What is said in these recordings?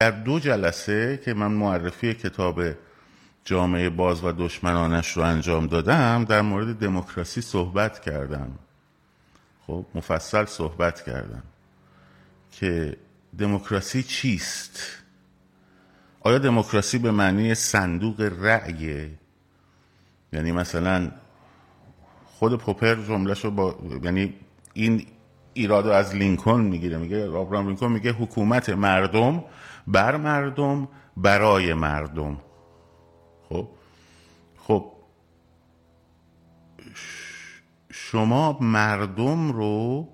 در دو جلسه که من معرفی کتاب جامعه باز و دشمنانش رو انجام دادم در مورد دموکراسی صحبت کردم. خب مفصل صحبت کردم که دموکراسی چیست؟ آیا دموکراسی به معنی صندوق رأی؟ یعنی مثلا خود پوپر جملهش رو با یعنی این ایراد از لینکن می‌گیره میگه آبرام لینکن میگه حکومت مردم بر مردم برای مردم. خب؟ خب شما مردم رو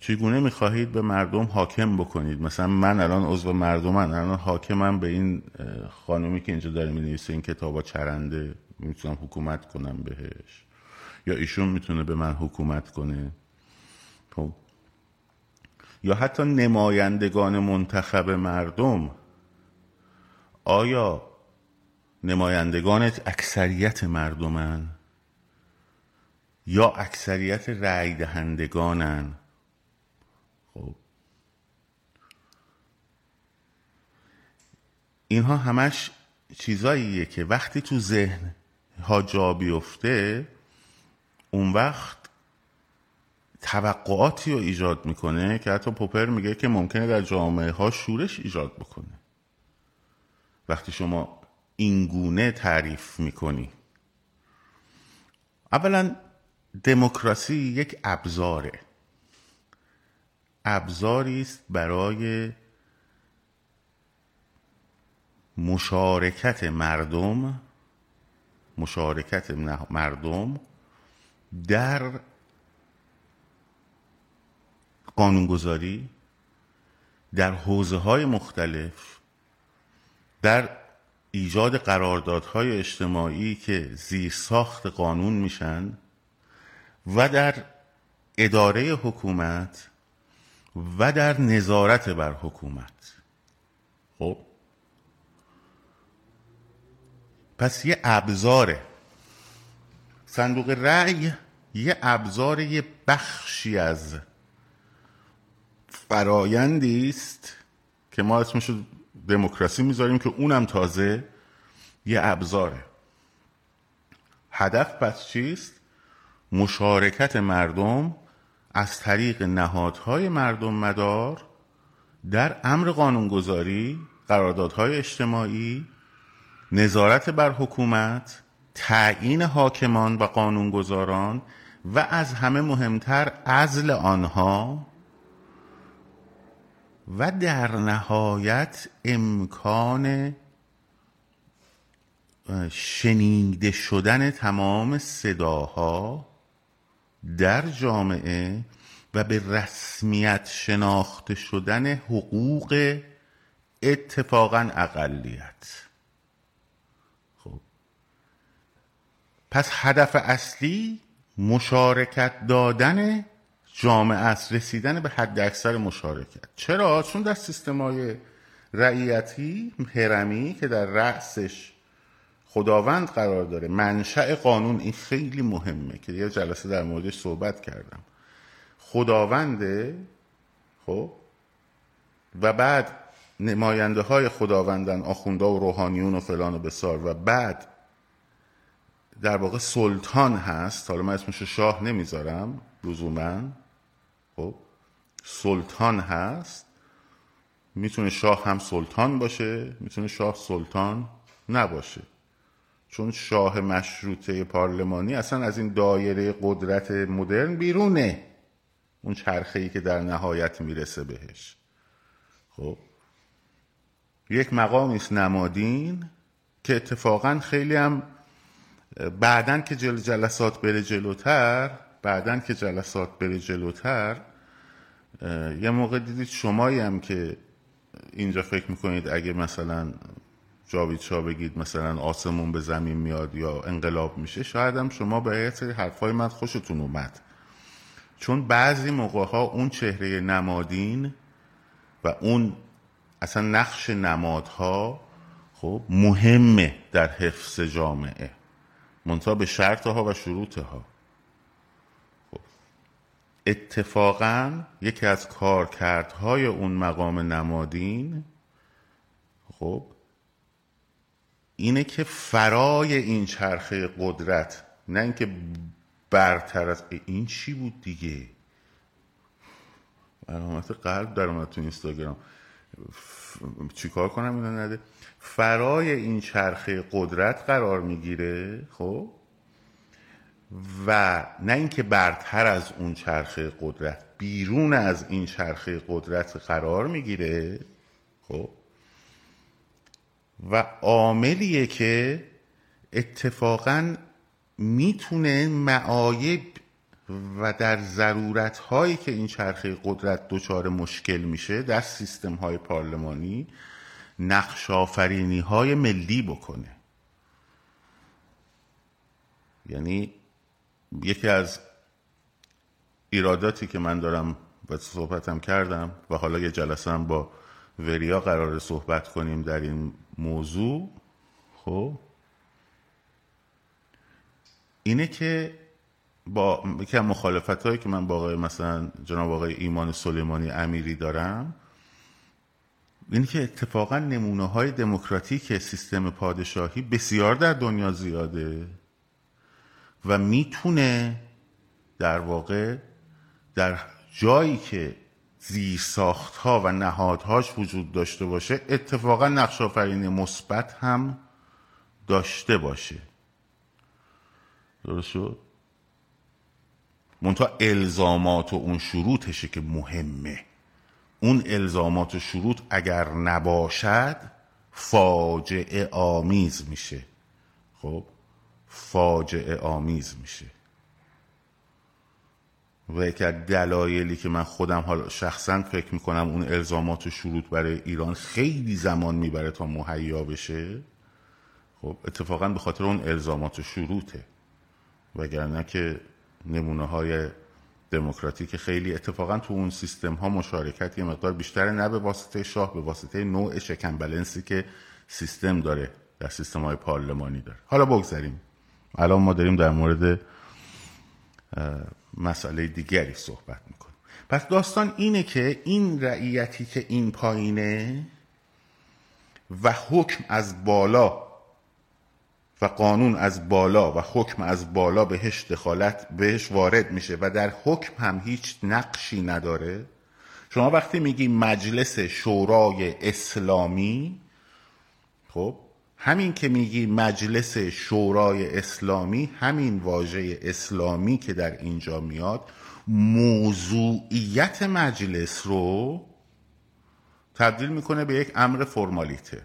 چگونه می‌خواهید به مردم حاکم بکنید؟ مثلا من الان عضو مردمم الان حاکمم به این خانومی که اینجا داره می‌نویسه این کتابا چرنده می‌تونم حکومت کنم بهش. یا ایشون می‌تونه به من حکومت کنه؟ خب؟ یا حتی نمایندگان منتخب مردم. آیا نمایندگان اکثریت مردمن؟ یا اکثریت رأی دهندگانن خب. اینها همش چیزاییه که وقتی تو ذهن ها جا بیفته اون وقت توقعاتی رو ایجاد می‌کنه که حتی پوپر میگه که ممکنه در جامعه ها شورش ایجاد بکنه. وقتی شما اینگونه تعریف می‌کنی. اولا دموکراسی یک ابزاره. ابزاری است برای مشارکت مردم مشارکت مردم در قانونگذاری در حوزه های مختلف در ایجاد قراردادهای اجتماعی که زیر ساخت قانون میشن و در اداره حکومت و در نظارت بر حکومت. خب؟ پس یه ابزاره. صندوق رأی یه ابزار یه بخشی از فرایندی است که ما اسمش دموکراسی می‌ذاریم که اونم تازه یه ابزاره. هدف پس چیست؟ مشارکت مردم از طریق نهادهای مردم مدار در امر قانونگذاری قراردادهای اجتماعی نظارت بر حکومت تعیین حاکمان و قانونگذاران و از همه مهمتر ازل آنها و در نهایت امکان شنیده شدن تمام صداها در جامعه و به رسمیت شناخته شدن حقوق اتفاقا اقلیت. خب. پس هدف اصلی مشارکت دادن جامعه است رسیدن به حد اکثر مشارکت. چرا؟ چون در سیستم های رعیتی هرمی که در رأسش خداوند قرار داره منشأ قانون این خیلی مهمه که یه جلسه در موردش صحبت کردم. خداونده خب؟ و بعد نماینده های خداوندن آخونده و روحانیون و فلان و بسار. و بعد در واقع سلطان هست. حالا من اسمش شاه نمی‌ذارم لزوما. خب سلطان هست می‌تونه شاه هم سلطان باشه می‌تونه شاه سلطان نباشه. چون شاه مشروطه پارلمانی اصلا از این دایره قدرت مدرن بیرونه. اون چرخه ای که در نهایت می‌رسه بهش. خب یک مقامی است نمادین که اتفاقا خیلی هم بعدن که جل جلسات بره جلوتر بعدن که جلسات بره جلوتر یه موقع دیدید شمایی هم که اینجا فکر می‌کنید اگه مثلا جاوید شاه بگید مثلا آسمون به زمین میاد یا انقلاب میشه شاید هم شما به یه سری حرفای من خوشتون اومد چون بعضی موقع ها اون چهره نمادین و اون اصلا نقش نمادها خب مهمه در حفظ جامعه منتها به شرطها و شروطها. اتفاقا یکی از کارکردهای اون مقام نمادین خب اینه که فرای این چرخه قدرت نه اینکه برتر از این چی بود دیگه. علامت قلب در اومد تو اینستاگرام. چیکار کنم اینو نده؟ فرای این چرخه قدرت قرار می‌گیره خب؟ و نه اینکه برتر از اون چرخه قدرت بیرون از این چرخه قدرت قرار می‌گیره خب؟ و عاملیه که اتفاقا می‌تونه معایب و در ضرورت هایی که این چرخه قدرت دچار مشکل میشه در سیستم های پارلمانی نقش آفرینی های ملی بکنه. یعنی یکی از ایراداتی که من دارم و صحبتم کردم و حالا یه جلسه هم با وریا قرار صحبت کنیم در این موضوع خب اینه که با یکی مخالفت هایی که من با آقای مثلا جناب آقای ایمان سلیمانی امیری دارم اینه که اتفاقا نمونه های دموکراتیک سیستم پادشاهی بسیار در دنیا زیاده. و می‌تونه در واقع در جایی که زیر ساخت ها و نهادهاش وجود داشته باشه اتفاقا نقش آفرینی مثبت هم داشته باشه. درست شد؟ منتها الزامات و اون شروطشه که مهمه. اون الزامات و شروط اگر نباشد فاجعه آمیز میشه. خب؟ فاجعه آمیز میشه. و یکی از دلایلی که من خودم حالا شخصا فکر می‌کنم اون الزامات و شروط برای ایران خیلی زمان می‌بره تا مهیا بشه خب اتفاقا به خاطر اون الزامات و شروطه. وگرنه که نمونه های دموکراتیک خیلی اتفاقا تو اون سیستم ها مشارکت یه مقدار بیشتره نه به واسطه شاه به واسطه نوع شکن بلنسی که سیستم داره در سیستم های پارلمانی داره. حالا بگذاریم. الان ما داریم در مورد مسئله دیگری صحبت می‌کنیم. پس داستان اینه که این رعیتی که این پایینه و حکم از بالا و قانون از بالا و حکم از بالا بهش دخالت بهش وارد میشه و در حکم هم هیچ نقشی نداره. شما وقتی میگی مجلس شورای اسلامی خب همین که میگی مجلس شورای اسلامی همین واژه اسلامی که در اینجا میاد موضوعیت مجلس رو تبدیل می‌کنه به یک امر فرمالیته.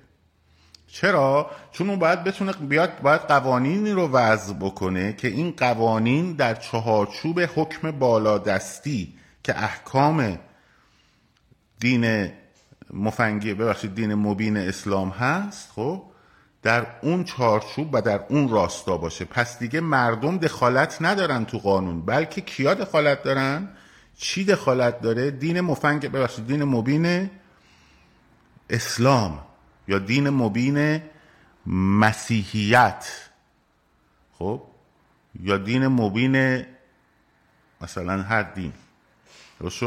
چرا؟ چون اون باید بتونه بیاد باید قوانینی رو وضع بکنه که این قوانین در چهارچوب حکم بالادستی که احکام دین مفنگی ببخشید دین مبین اسلام هست خب؟ در اون چارچوب و در اون راستا باشه. پس دیگه مردم دخالت ندارن تو قانون. بلکه کیا دخالت دارن؟ چی دخالت داره؟ دین مفنگ ببخشید دین مبین اسلام یا دین مبین مسیحیت. خب؟ یا دین مبین مثلا هر دین. درست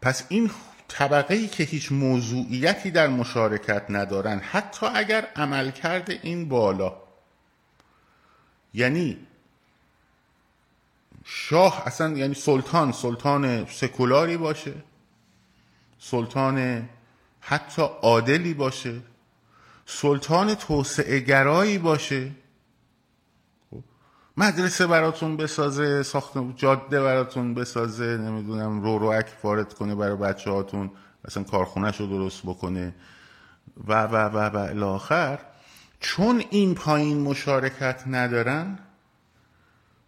پس این طبقه ای که هیچ موضوعیتی در مشارکت ندارن حتی اگر عمل کرده این بالا. یعنی شاه اصلا یعنی سلطان سلطان سکولاری باشه سلطان حتی عادلی باشه سلطان توسعه گرایی باشه. مدرسه براتون بسازه ساخت جاده براتون بسازه نمی‌دونم رو رو وارد کنه برای بچه هاتون مثلا کارخونهش رو درست بکنه. و و و و الاخر چون این پایین مشارکت ندارن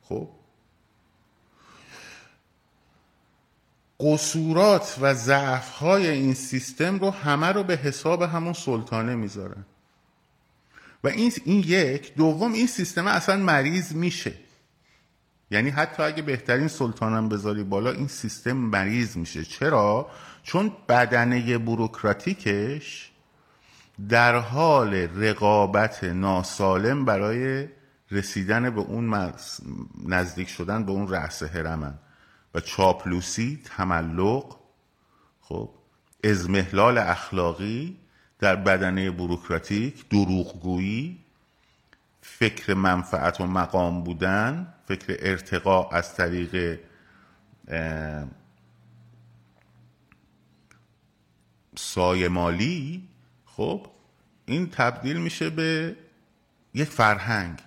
خب قصورات و ضعف این سیستم رو همه رو به حساب همون سلطانه می‌ذارن. و این این یک دوم این سیستم اصلا مریض میشه. یعنی حتی اگه بهترین سلطانم بذاری بالا این سیستم مریض میشه. چرا؟ چون بدنه بروکراتیکش در حال رقابت ناسالم برای رسیدن به اون نزدیک شدن به اون رأس هرمن و چاپلوسی تملق خب ازمهلال اخلاقی در بدنه بروکراتیک دروغگویی فکر منفعت و مقام بودن فکر ارتقا از طریق سایمالی خب این تبدیل میشه به یک فرهنگ.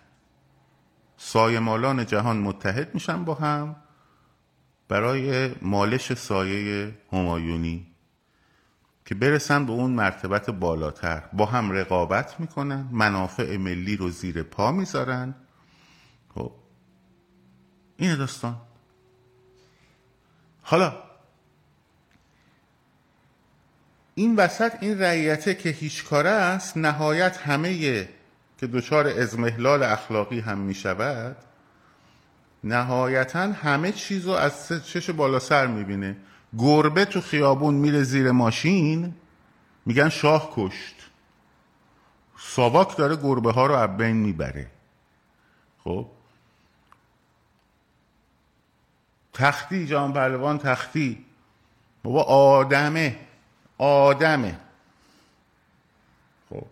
سایمالان جهان متحد میشن با هم برای مالش سایه همایونی. که برسن به اون مرتبت بالاتر. با هم رقابت می‌کنن منافع ملی رو زیر پا می‌ذارن. خب. این داستان. حالا این وسط این رعیته که هیچ کاره است نهایت همه که دچار ازمهلال اخلاقی هم می شود نهایتا همه چیز رو از چش بالا سر می‌بینه. گربه تو خیابون میره زیر ماشین میگن شاه کشت. ساواک داره گربه ها رو بین می‌بره. خب؟ تختی جان پهلوان تختی. بابا آدمه آدمه. خب؟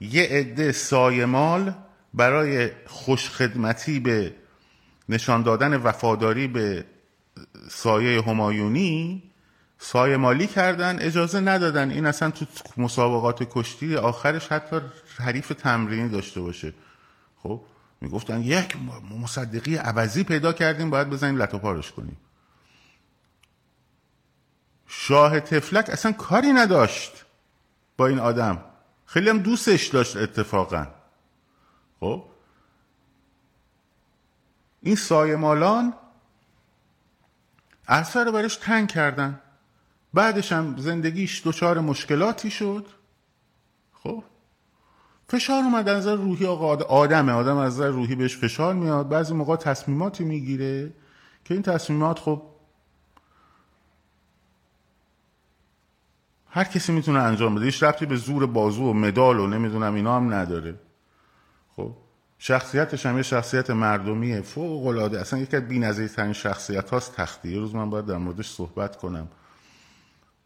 یه عده سایمال برای خوشخدمتی به نشان دادن وفاداری به سایه همایونی سایه مالی کردن اجازه ندادن. این اصلا تو مسابقات کشتی آخرش حتی حریف تمرینی داشته باشه. خب می‌گفتن یک مصدقی عوضی پیدا کردیم باید بزنیم لطو پارش کنیم. شاه تفلک اصلا کاری نداشت با این آدم. خیلی هم دوستش داشت اتفاقا. خب این سایمالان اثر رو برش تنگ کردن. بعدش هم زندگیش دچار مشکلاتی شد. خب. فشار اومد از نظر روحی آقا آدمه. آدم از نظر روحی بهش فشار میاد. بعضی موقع تصمیماتی می‌گیره که این تصمیمات خب هر کسی می‌تونه انجام بده. هیچ ربطی به زور بازو و مدال و نمی‌دونم اینا هم نداره. خب. شخصیتش هم یه شخصیت مردمیه. فوق العاده اصلا یکی از بی‌نظیرترین شخصیت هاست تختی یه روز من باید در موردش صحبت کنم.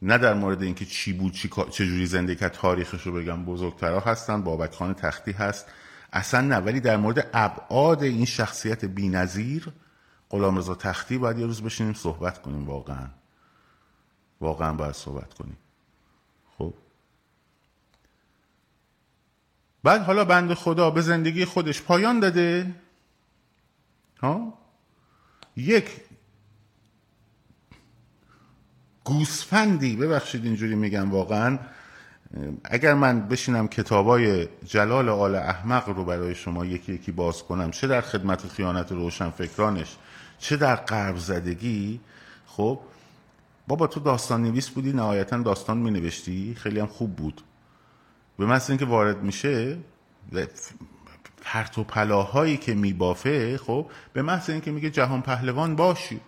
نه در مورد اینکه چی بود چی چجوری زندگی کرد تاریخش رو بگم. بزرگترها هستن بابک خان تختی هست. اصلا نه ولی در مورد ابعاد این شخصیت بی‌نظیر غلامرضا تختی باید یه روز بشینیم صحبت کنیم. واقعا. واقعا باید صحبت کنیم. بعد حالا بند خدا به زندگی خودش پایان داده. ها؟ یک گوسفندی ببخشید اینجوری میگم واقعا. اگر من بشینم کتابای جلال آل احمق رو برای شما یکی یکی باز کنم چه در خدمت خیانت روشن فکرانش چه در قرب زدگی خب بابا تو داستان نویس بودی نهایتا داستان می نوشتی خیلی هم خوب بود. به مثل اینکه وارد میشه پرت و پلاهایی که میبافه خب به محض اینکه میگه جهان پهلوان باشی.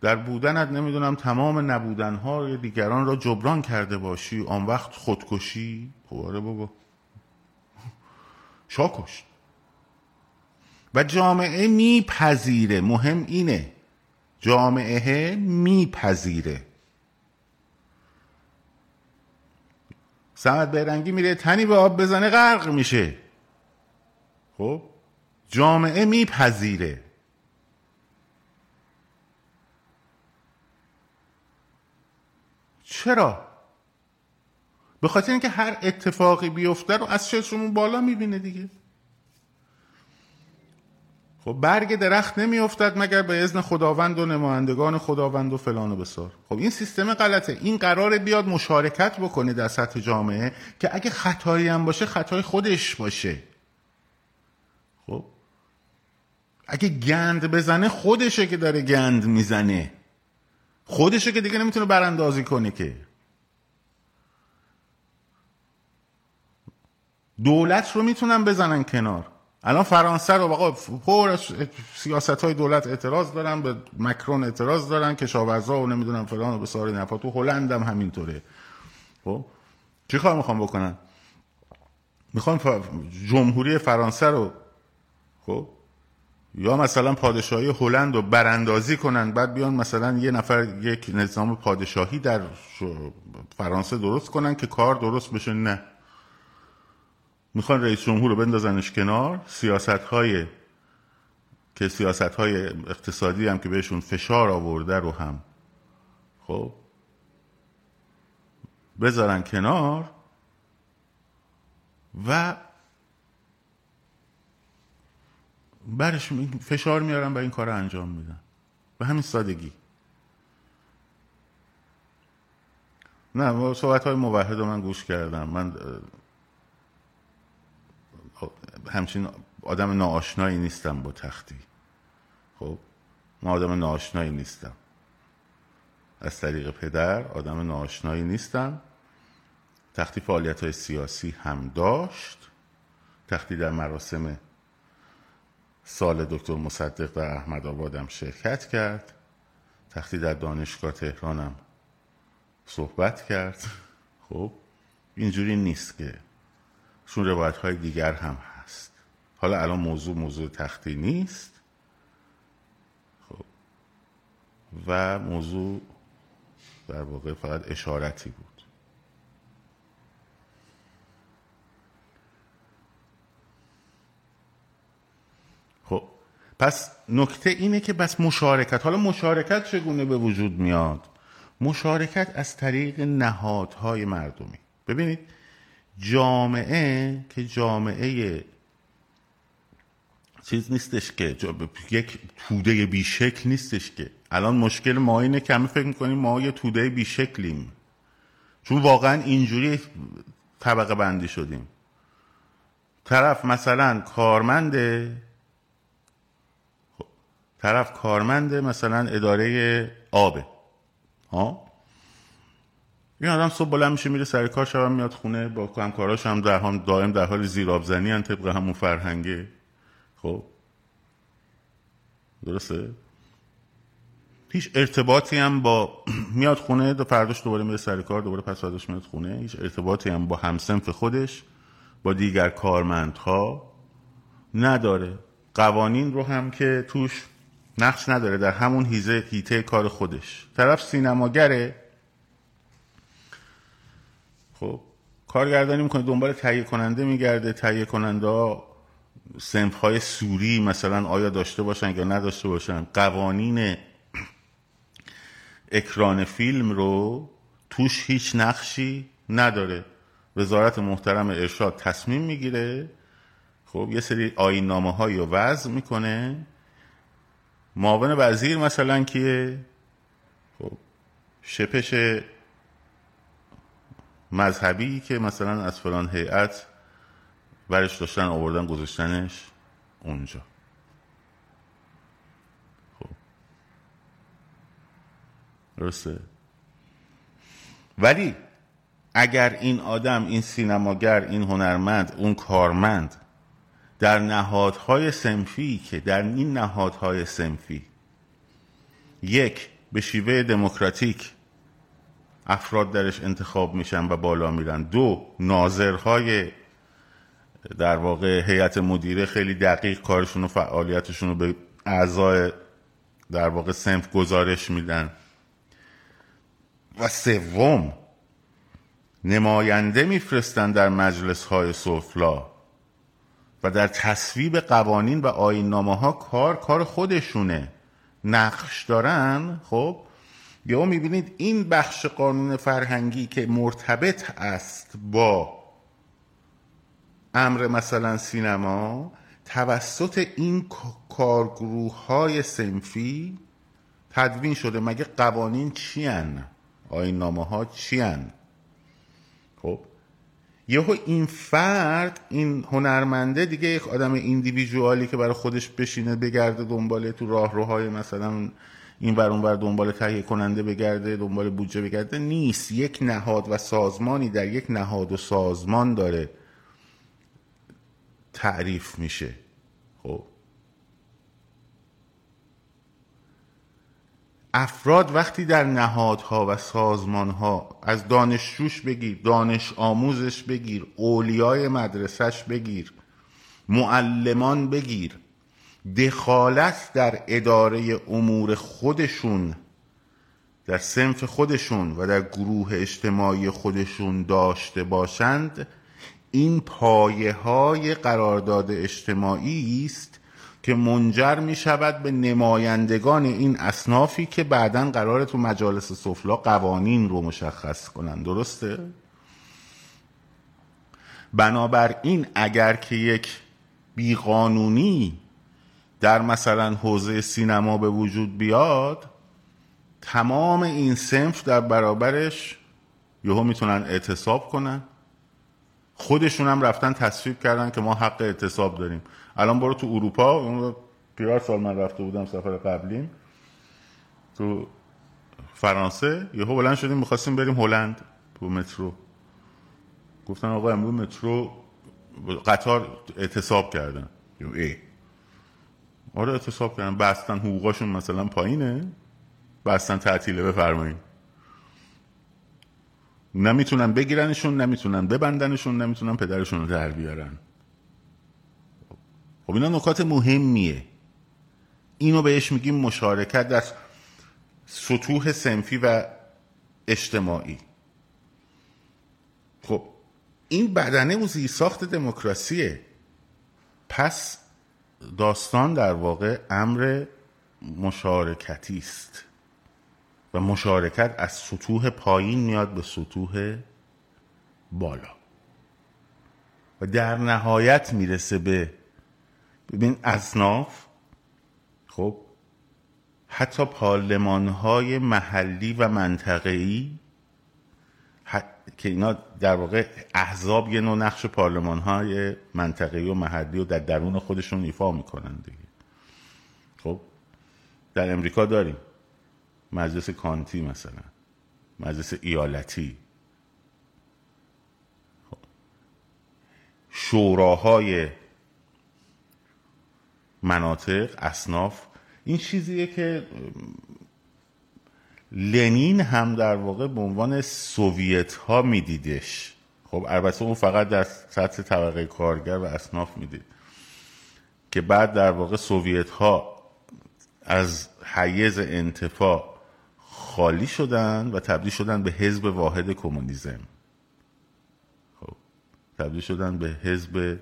در بودنت نمی‌دونم تمام نبودنها دیگران را جبران کرده باشی. آن وقت خودکشی. خب آره بابا. شاکشت و جامعه میپذیره. مهم اینه. جامعه میپذیره. سمت بیرنگی میره تنی به آب بزنه غرق میشه. خب؟ جامعه میپذیره. چرا؟ به خاطر اینکه هر اتفاقی بیفته رو از چشمون بالا می‌بینه دیگه. خب برگ درخت نمیافتد مگر به اذن خداوند و نمایندگان خداوند و فلان و بسار. خب این سیستم غلطه. این قرار بیاد مشارکت بکنه در سطح جامعه که اگه خطایی هم باشه خطای خودش باشه. خب؟ اگه گند بزنه خودشه که داره گند می‌زنه. خودشه که دیگه نمی‌تونه براندازی کنه که. دولت رو می‌تونن بزنن کنار. الان فرانسه رو آقا پر سیاست های دولت اعتراض دارن به مکرون اعتراض دارن کشاورزا و نمی‌دونم فلان و به ساری نفا تو هلند هم همینطوره. خب؟ چی کار می‌خوام بکنن می‌خوام جمهوری فرانسه رو خب؟ یا مثلا پادشاهی هلند رو براندازی کنن بعد بیان مثلا یه نفر یک نظام پادشاهی در فرانسه درست کنن که کار درست بشه؟ نه. می‌خوان رئیس جمهور رو بندازنش کنار. سیاست های که سیاست های اقتصادی هم که بهشون فشار آورده رو هم خب بذارن کنار و برش فشار میارن و این کار انجام میدن. به همین سادگی. نه صحبت های موحد رو من گوش کردم. من همچین آدم ناآشنایی نیستم با تختی. خب من آدم ناآشنایی نیستم. از طریق پدر آدم ناآشنایی نیستم. تختی فعالیت های سیاسی هم داشت. تختی در مراسم سال دکتر مصدق در احمد آبادم شرکت کرد. تختی در دانشگاه تهرانم صحبت کرد. خب اینجوری نیست که چون روایت های دیگر هم هست. حالا الان موضوع موضوع تختی نیست. خب. و موضوع در واقع فقط اشارتی بود. خب. پس نکته اینه که بس مشارکت. حالا مشارکت چگونه به وجود میاد؟ مشارکت از طریق نهادهای مردمی. ببینید جامعه که جامعه چیز نیستش که یک توده بیشکل نیستش که. الان مشکل ما اینه که همه فکر می‌کنیم ما یه توده بیشکلیم. چون واقعا اینجوری طبقه بندی شدیم. طرف مثلا کارمنده طرف کارمنده مثلا اداره آبه ها؟ این آدم صبح بلند میشه میره سر کار شب میاد خونه با همکاراش هم در هم دائم در حال زیرابزنی هن طبق همون فرهنگه. خب. درسته؟ هیچ ارتباطی هم با میاد خونه دو فرداش دوباره میره سر کار دوباره پس فرداش میاد خونه. هیچ ارتباطی هم با همسنف خودش با دیگر کارمندها نداره. قوانین رو هم که توش نقش نداره در همون هیزه هیته کار خودش. طرف سینماگره خب کارگردانی می‌کنه دنبال تهیه کننده میگرده. تهیه کننده ها سنف های سوری مثلا آیا داشته باشن یا نداشته باشن. قوانین اکران فیلم رو توش هیچ نقشی نداره. وزارت محترم ارشاد تصمیم می‌گیره. خب یه سری آین نامه هایی رو وضع می‌کنه. معاون وزیر مثلا کیه؟ خب شپش مذهبی که مثلا از فلان هیئت برش داشتن آوردن گذاشتنش اونجا. خب. درسته؟ ولی اگر این آدم این سینماگر این هنرمند اون کارمند در نهادهای سنفی که در این نهادهای سنفی یک به شیوه دموکراتیک افراد درش انتخاب میشن و بالا میرن. دو ناظرهای در واقع هیئت مدیره خیلی دقیق کارشون و فعالیتشون رو به اعضای در واقع سنف گزارش میدن. و سوم نماینده میفرستن در مجلس های سفلا و در تصویب قوانین و آینامه ها کار کار خودشونه. نقش دارن خب؟ یا می‌بینید این بخش قانون فرهنگی که مرتبط است با امر مثلا سینما توسط این کارگروه های سنفی تدوین شده مگه قوانین چی هن؟ آین نامه ها چی هن؟ خب یهو این فرد این هنرمنده دیگه یک آدم ایندیویژوالی که برای خودش بشینه بگرده دنباله تو راهروهای مثلا این ور اونور دنبال تهیه کننده بگرده دنبال بودجه بگرده نیست. یک نهاد و سازمانی در یک نهاد و سازمان داره تعریف میشه. خب. افراد وقتی در نهادها و سازمانها از دانشجوش بگیر دانش آموزش بگیر اولیای مدرسش بگیر معلمان بگیر دخالت در اداره امور خودشون در سنف خودشون و در گروه اجتماعی خودشون داشته باشند این پایه های قرارداد اجتماعی است که منجر می شود به نمایندگان این اصنافی که بعدا قرار تو مجالس سفلا قوانین رو مشخص کنند درسته؟ بنابراین اگر که یک بیقانونی در مثلا حوزه سینما به وجود بیاد تمام این سنف در برابرش یهو می‌تونن اعتصاب کنن. خودشون هم رفتن تصویب کردن که ما حق اعتصاب داریم. الان برو تو اروپا اون پیار سال من رفته بودم سفر قبلیم تو فرانسه یهو بلند شدیم می‌خواستیم بریم هلند تو مترو. گفتن آقا امروز مترو قطار اعتصاب کردن. ای. آره اعتصاب کردن. بستن حقوقاشون مثلا پایینه؟ بستن تعطیله بفرمایید نمی‌تونن بگیرنشون نمی‌تونن ببندنشون نمی‌تونن پدرشون رو در بیارن. خب اینا نکات مهمیه. اینو بهش میگیم مشارکت در سطوح سنفی و اجتماعی. خب این بدنه و ساخت دموکراسیه. پس داستان در واقع امر مشارکتی است و مشارکت از سطوح پایین میاد به سطوح بالا. و در نهایت می‌رسه به ببین اصناف خب حتی پارلمان های محلی و منطقه‌ای که اینا در واقع احزاب یه نوع نقش پارلمان های منطقه‌ای و محلی و در درون خودشون ایفا می‌کنن دیگه خب در امریکا داریم مجلس کانتی مثلا مجلس ایالتی خب. شوراهای مناطق اصناف این چیزیه که لنین هم در واقع به عنوان سوویت ها میدیدش. خب البته اون فقط در سطح طبقه کارگر و اصناف می‌دید که بعد در واقع سوویت ها از حیز انتفاع خالی شدن و تبدیل شدن به حزب واحد کمونیسم. خب تبدیل شدن به حزب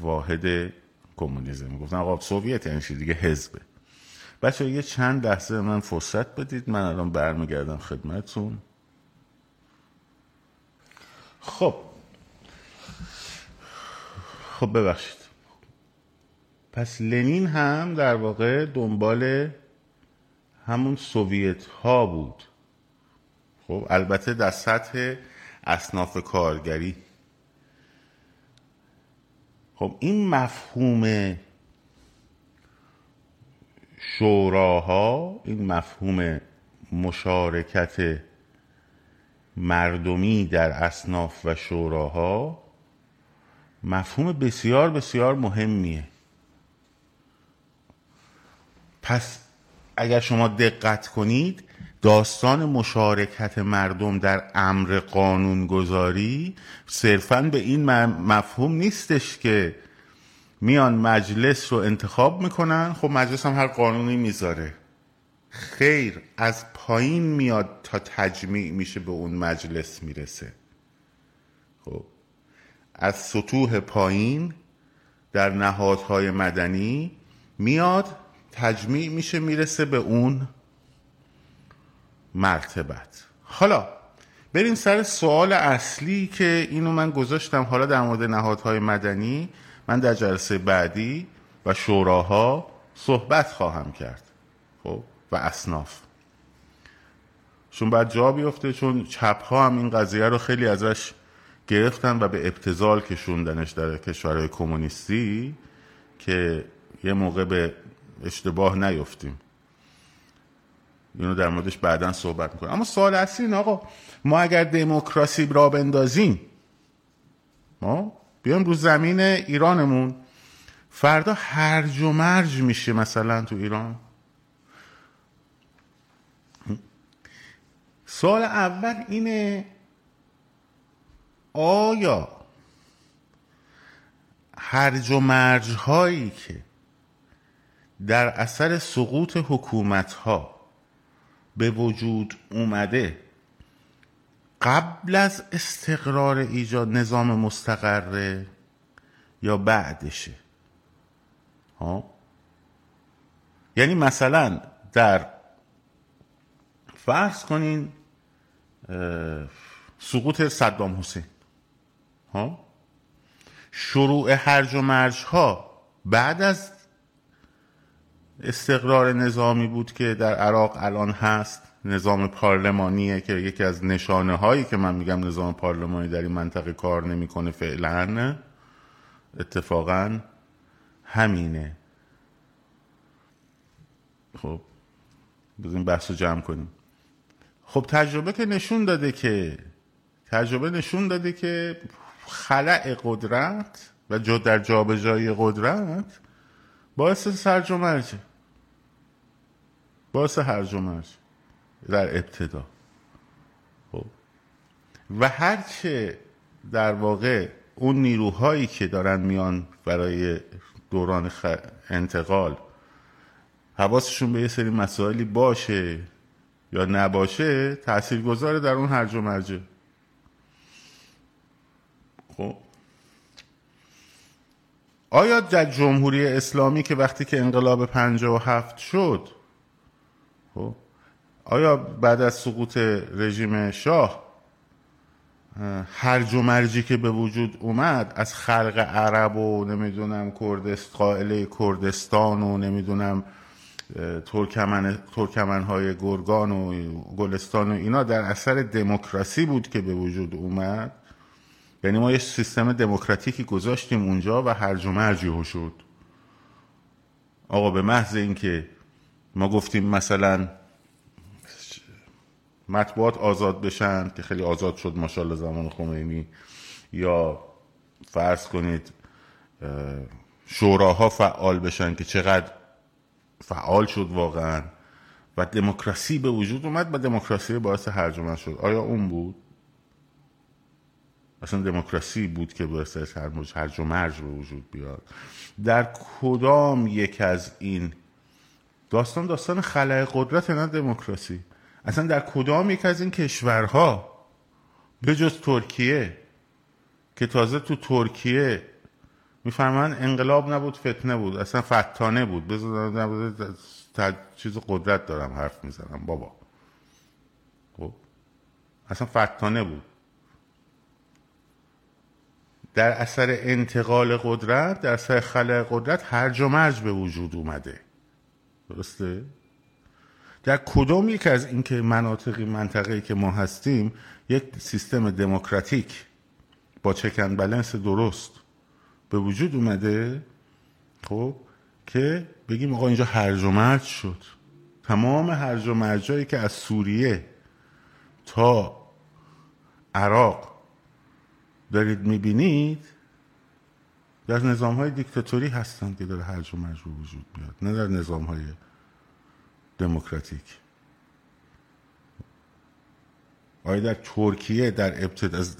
واحد کمونیسم. گفتن آقا سوویت یعنی دیگه حزبه بچه یه چند لحظه من فرصت بدید. من الان برمیگردم خدمتتون. خب. خب ببخشید. پس لنین هم در واقع دنبال همون سوویت ها بود. خب البته در سطح اصناف کارگری. خب این مفهوم شوراها این مفهوم مشارکت مردمی در اصناف و شوراها مفهوم بسیار بسیار مهمیه. پس اگر شما دقت کنید داستان مشارکت مردم در امر قانونگذاری صرفا به این مفهوم نیستش که میان مجلس رو انتخاب می‌کنن خب مجلس هم هر قانونی می‌ذاره. خیر از پایین میاد تا تجمیع میشه به اون مجلس می‌رسه. خب از سطوح پایین در نهادهای مدنی میاد تجمیع میشه می‌رسه به اون مرتبت. حالا بریم سر سوال اصلی که اینو من گذاشتم حالا در مورد نهادهای مدنی. من در جلسه بعدی و شوراها صحبت خواهم کرد خب؟ و اصناف. چون بعد جا بیفته چون چپ ها هم این قضیه رو خیلی ازش گرفتن و به ابتزال کشوندنش در کشورهای کمونیستی که یه موقع به اشتباه نیفتیم. اینو در موردش بعدا صحبت می‌کنم. اما سوال اصلی این آقا ما اگر دموکراسی را بندازیم ما بیایم رو زمین ایرانمون. فردا هرج و مرج میشه مثلا تو ایران. سوال اول اینه آیا هرج و مرج هایی که در اثر سقوط حکومت ها به وجود اومده قبل از استقرار ایجاد نظام مستقره یا بعدشه؟ ها یعنی مثلا در فرض کنین سقوط صدام حسین. ها شروع هرج و مرج ها بعد از استقرار نظامی بود که در عراق الان هست. نظام پارلمانیه که یکی از نشانه هایی که من میگم نظام پارلمانی در این منطقه کار نمی‌کنه فعلا اتفاقا همینه. خب بزنیم بحث رو جمع کنیم. خب تجربه که نشون داده که تجربه نشون داده که خلع قدرت و جو در جابجایی قدرت باعث سرج و مرجه باعث هرج و مرج. در ابتدا. خب. و هرچه در واقع اون نیروهایی که دارن میان برای دوران. انتقال حواسشون به یه سری مسائلی باشه یا نباشه تأثیر گذاره در اون هرج و مرجه. خب. آیا در جمهوری اسلامی که وقتی که انقلاب پنجاه و هفت شد خب آیا بعد از سقوط رژیم شاه هرج و مرجی که به وجود اومد از خلق عرب و نمی‌دونم کردست قائله کردستان و نمی‌دونم ترکمن, ترکمن های گرگان و گلستان و اینا در اثر دموکراسی بود که به وجود اومد؟ یعنی ما یه سیستم دموکراتیکی گذاشتیم اونجا و هرج و مرجی شد. آقا به محض اینکه ما گفتیم مثلا مطبوعات آزاد بشن که خیلی آزاد شد ماشاءالله زمان خمینی. یا فرض کنید شوراها فعال بشن که چقدر فعال شد واقعا و دموکراسی به وجود اومد و دموکراسی باعث هرج شد. آیا اون بود؟ اصلا دموکراسی بود که باعث هرج و مرج به وجود بیاد. در کدام یک از این داستان؟ داستان خلای قدرت نه دموکراسی. اصلا در کدام یک از این کشورها به جز ترکیه که تازه تو ترکیه میفرمان انقلاب نبود فتنه بود اصلا فتانه بود. بذار چیز قدرت دارم حرف می‌زنم بابا. خب؟ اصلا فتانه بود. در اثر انتقال قدرت در اثر خلق قدرت هرج و مرج به وجود اومده. درسته؟ در کدام یک از این که مناطقی منطقه که ما هستیم یک سیستم دموکراتیک با چکن بلنس درست به وجود اومده خب که بگیم آقا اینجا هرج و مرج شد. تمام هرج و مرجایی که از سوریه تا عراق دارید می‌بینید در نظام های دیکتاتوری هستند که داره هرج و مرج وجود بیاد نه در نظام های دموکراتیک. آیا در ترکیه در ابتدا از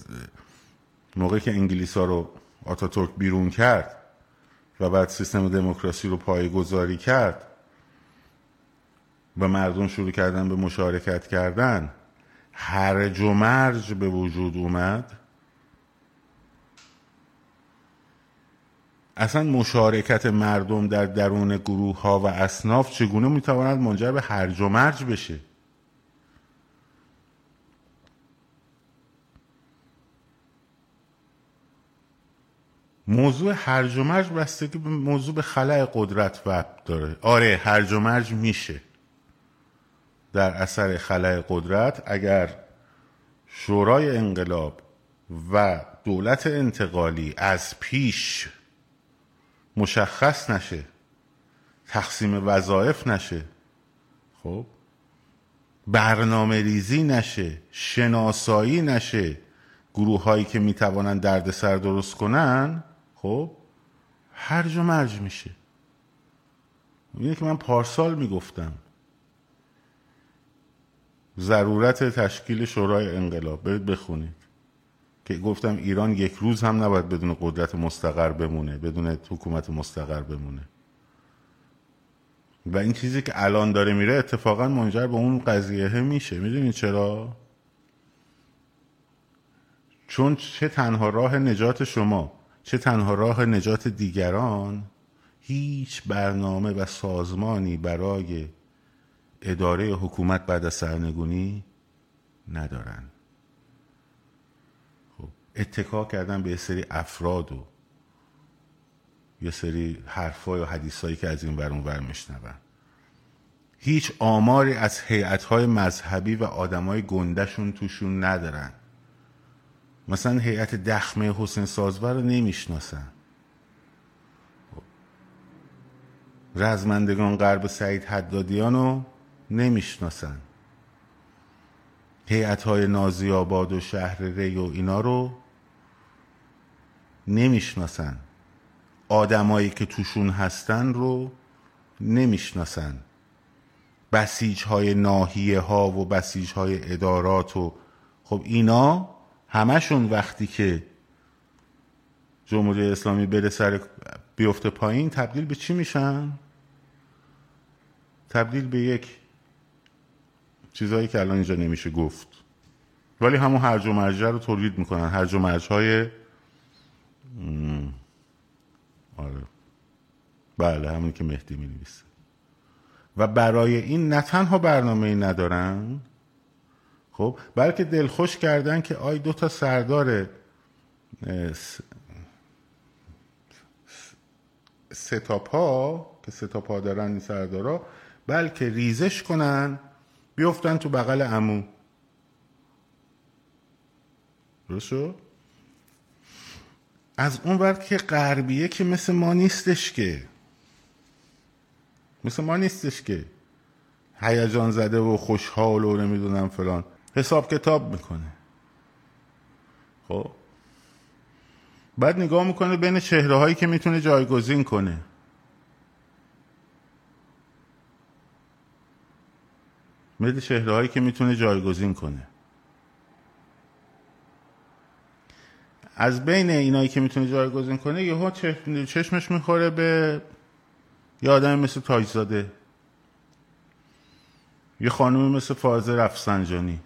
موقعی که انگلیس ها رو آتاتورک بیرون کرد و بعد سیستم دموکراسی رو پایگذاری کرد و مردم شروع کردن به مشارکت کردن هرج و مرج به وجود اومد. اصلا مشارکت مردم در درون گروه ها و اصناف چگونه می‌تواند منجر به هرج و مرج بشه؟ موضوع هرج و مرج بستگی به موضوع به خلع قدرت وب داره. آره هرج و مرج میشه. در اثر خلع قدرت اگر شورای انقلاب و دولت انتقالی از پیش مشخص نشه. تقسیم وظایف نشه. خب؟ برنامه ریزی نشه. شناسایی نشه. گروه هایی که می‌توانند درد سر درست کنن خب؟ هرج و مرج میشه. اینه که من پارسال می‌گفتم. ضرورت تشکیل شورای انقلاب. برید بخونید. که گفتم ایران یک روز هم نباید بدون قدرت مستقر بمونه بدون حکومت مستقر بمونه. و این چیزی که الان داره میره اتفاقا منجر به اون قضیه میشه. می‌دونید چرا؟ چون چه تنها راه نجات شما چه تنها راه نجات دیگران هیچ برنامه و سازمانی برای اداره حکومت بعد از سرنگونی ندارن. خب اتکا کردن به یه سری افراد و یه سری حرفای و حدیثایی که از این ور اون ور میشنون. هیچ آماری از هیئت‌های مذهبی و آدمای گندهشون توشون ندارن. مثلا هیئت دخمه حسین سازور رو نمی‌شناسن. رزمندگان غرب سعید حدادیان رو نمی‌شناسن. هیئت های نازی آباد و شهر ری و اینا رو نمی‌شناسن. آدمایی که توشون هستن رو نمی‌شناسن. بسیج های ناحیه ها و بسیج های ادارات و خب اینا همشون وقتی که جمهوری اسلامی بره سر بیفته پایین تبدیل به چی میشن؟ تبدیل به یک چیزهایی که الان اینجا نمیشه گفت. ولی همون هرج و مرجع رو تولید می‌کنن. هرج و مرج های آره. بله همون که مهدی می نویسه و برای این نه تنها برنامه ای ندارن خب بلکه دلخوش کردن که آی دو تا سردار ستاپ ها که ستاپ ها دارن این سردارا بلکه ریزش کنن بیفتن تو بغل امو درست از اون وقت که غربیه که مثل ما نیستش که. مثل ما نیستش که. هیجان زده و خوشحال و نمی‌دونم فلان. حساب کتاب می‌کنه. خب؟ بعد نگاه می‌کنه بین چهره هایی که می‌تونه جایگزین کنه. مثل چهره هایی که می‌تونه جایگزین کنه. از بین اینایی که می‌تونه جایگزین کنه یهو چشمش می‌خوره به یه آدم مثل تاجزاده. یه خانومی مثل فازه رفسنجانی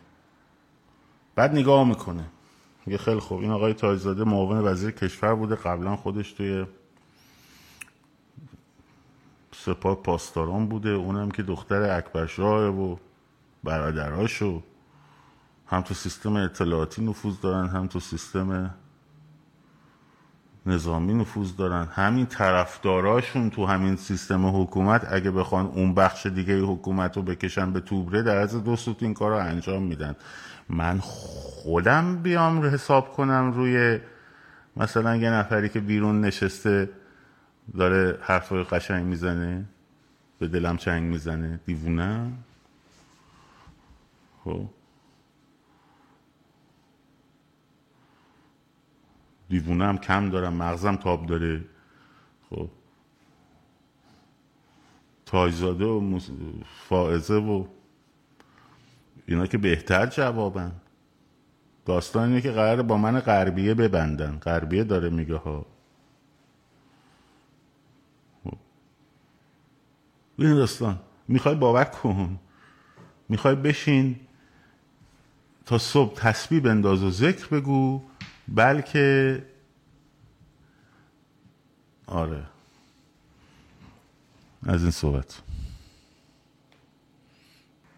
بعد نگاه می‌کنه. یه خیلی خوب این آقای تاجزاده معاون وزیر کشور بوده قبلا خودش توی سپاه پاسداران بوده اونم که دختر اکبرشاه و برادراشو. هم تو سیستم اطلاعاتی نفوذ دارن هم تو سیستم نظامی نفوذ دارن. همین طرفداراشون تو همین سیستم حکومت اگه بخوان اون بخش دیگه حکومت رو بکشن به توبره در از دو سوت این کار رو انجام میدن. من خودم بیام حساب کنم روی مثلا یه نفری که بیرون نشسته داره حرفای قشنگ می‌زنه به دلم چنگ می‌زنه. دیوونه؟ خب. دیوونه هم کم دارم مغزم تاب داره. خب. تاجزاده و فائزه و اینا که بهتر جوابن. داستان اینه که قرار با من غربیه ببندن. غربیه داره میگه ها. خب. این داستان می‌خوای باور کن. می‌خوای بشین تا صبح تسبیح بنداز و ذکر بگو. بلکه آره. از این صحبت.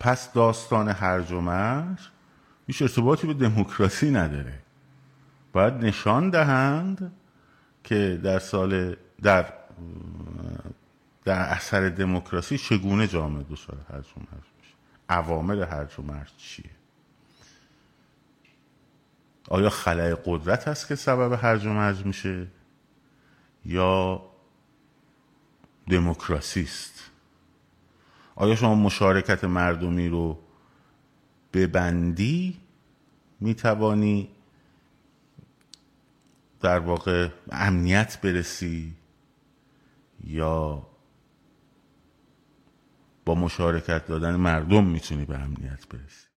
پس داستان هرج و مرج هیچ ارتباطی به دموکراسی نداره. باید نشان دهند که در سال در در اثر دموکراسی چگونه جامعه دچار هرج و مرج میشه؟ عوامل هرج و مرج چیه؟ آیا خلای قدرت هست که سبب هرج و مرج میشه؟ یا دموکراسی است؟ آیا شما مشارکت مردمی رو ببندی می‌توانی در واقع امنیت برسی یا با مشارکت دادن مردم می‌تونی به امنیت برسی؟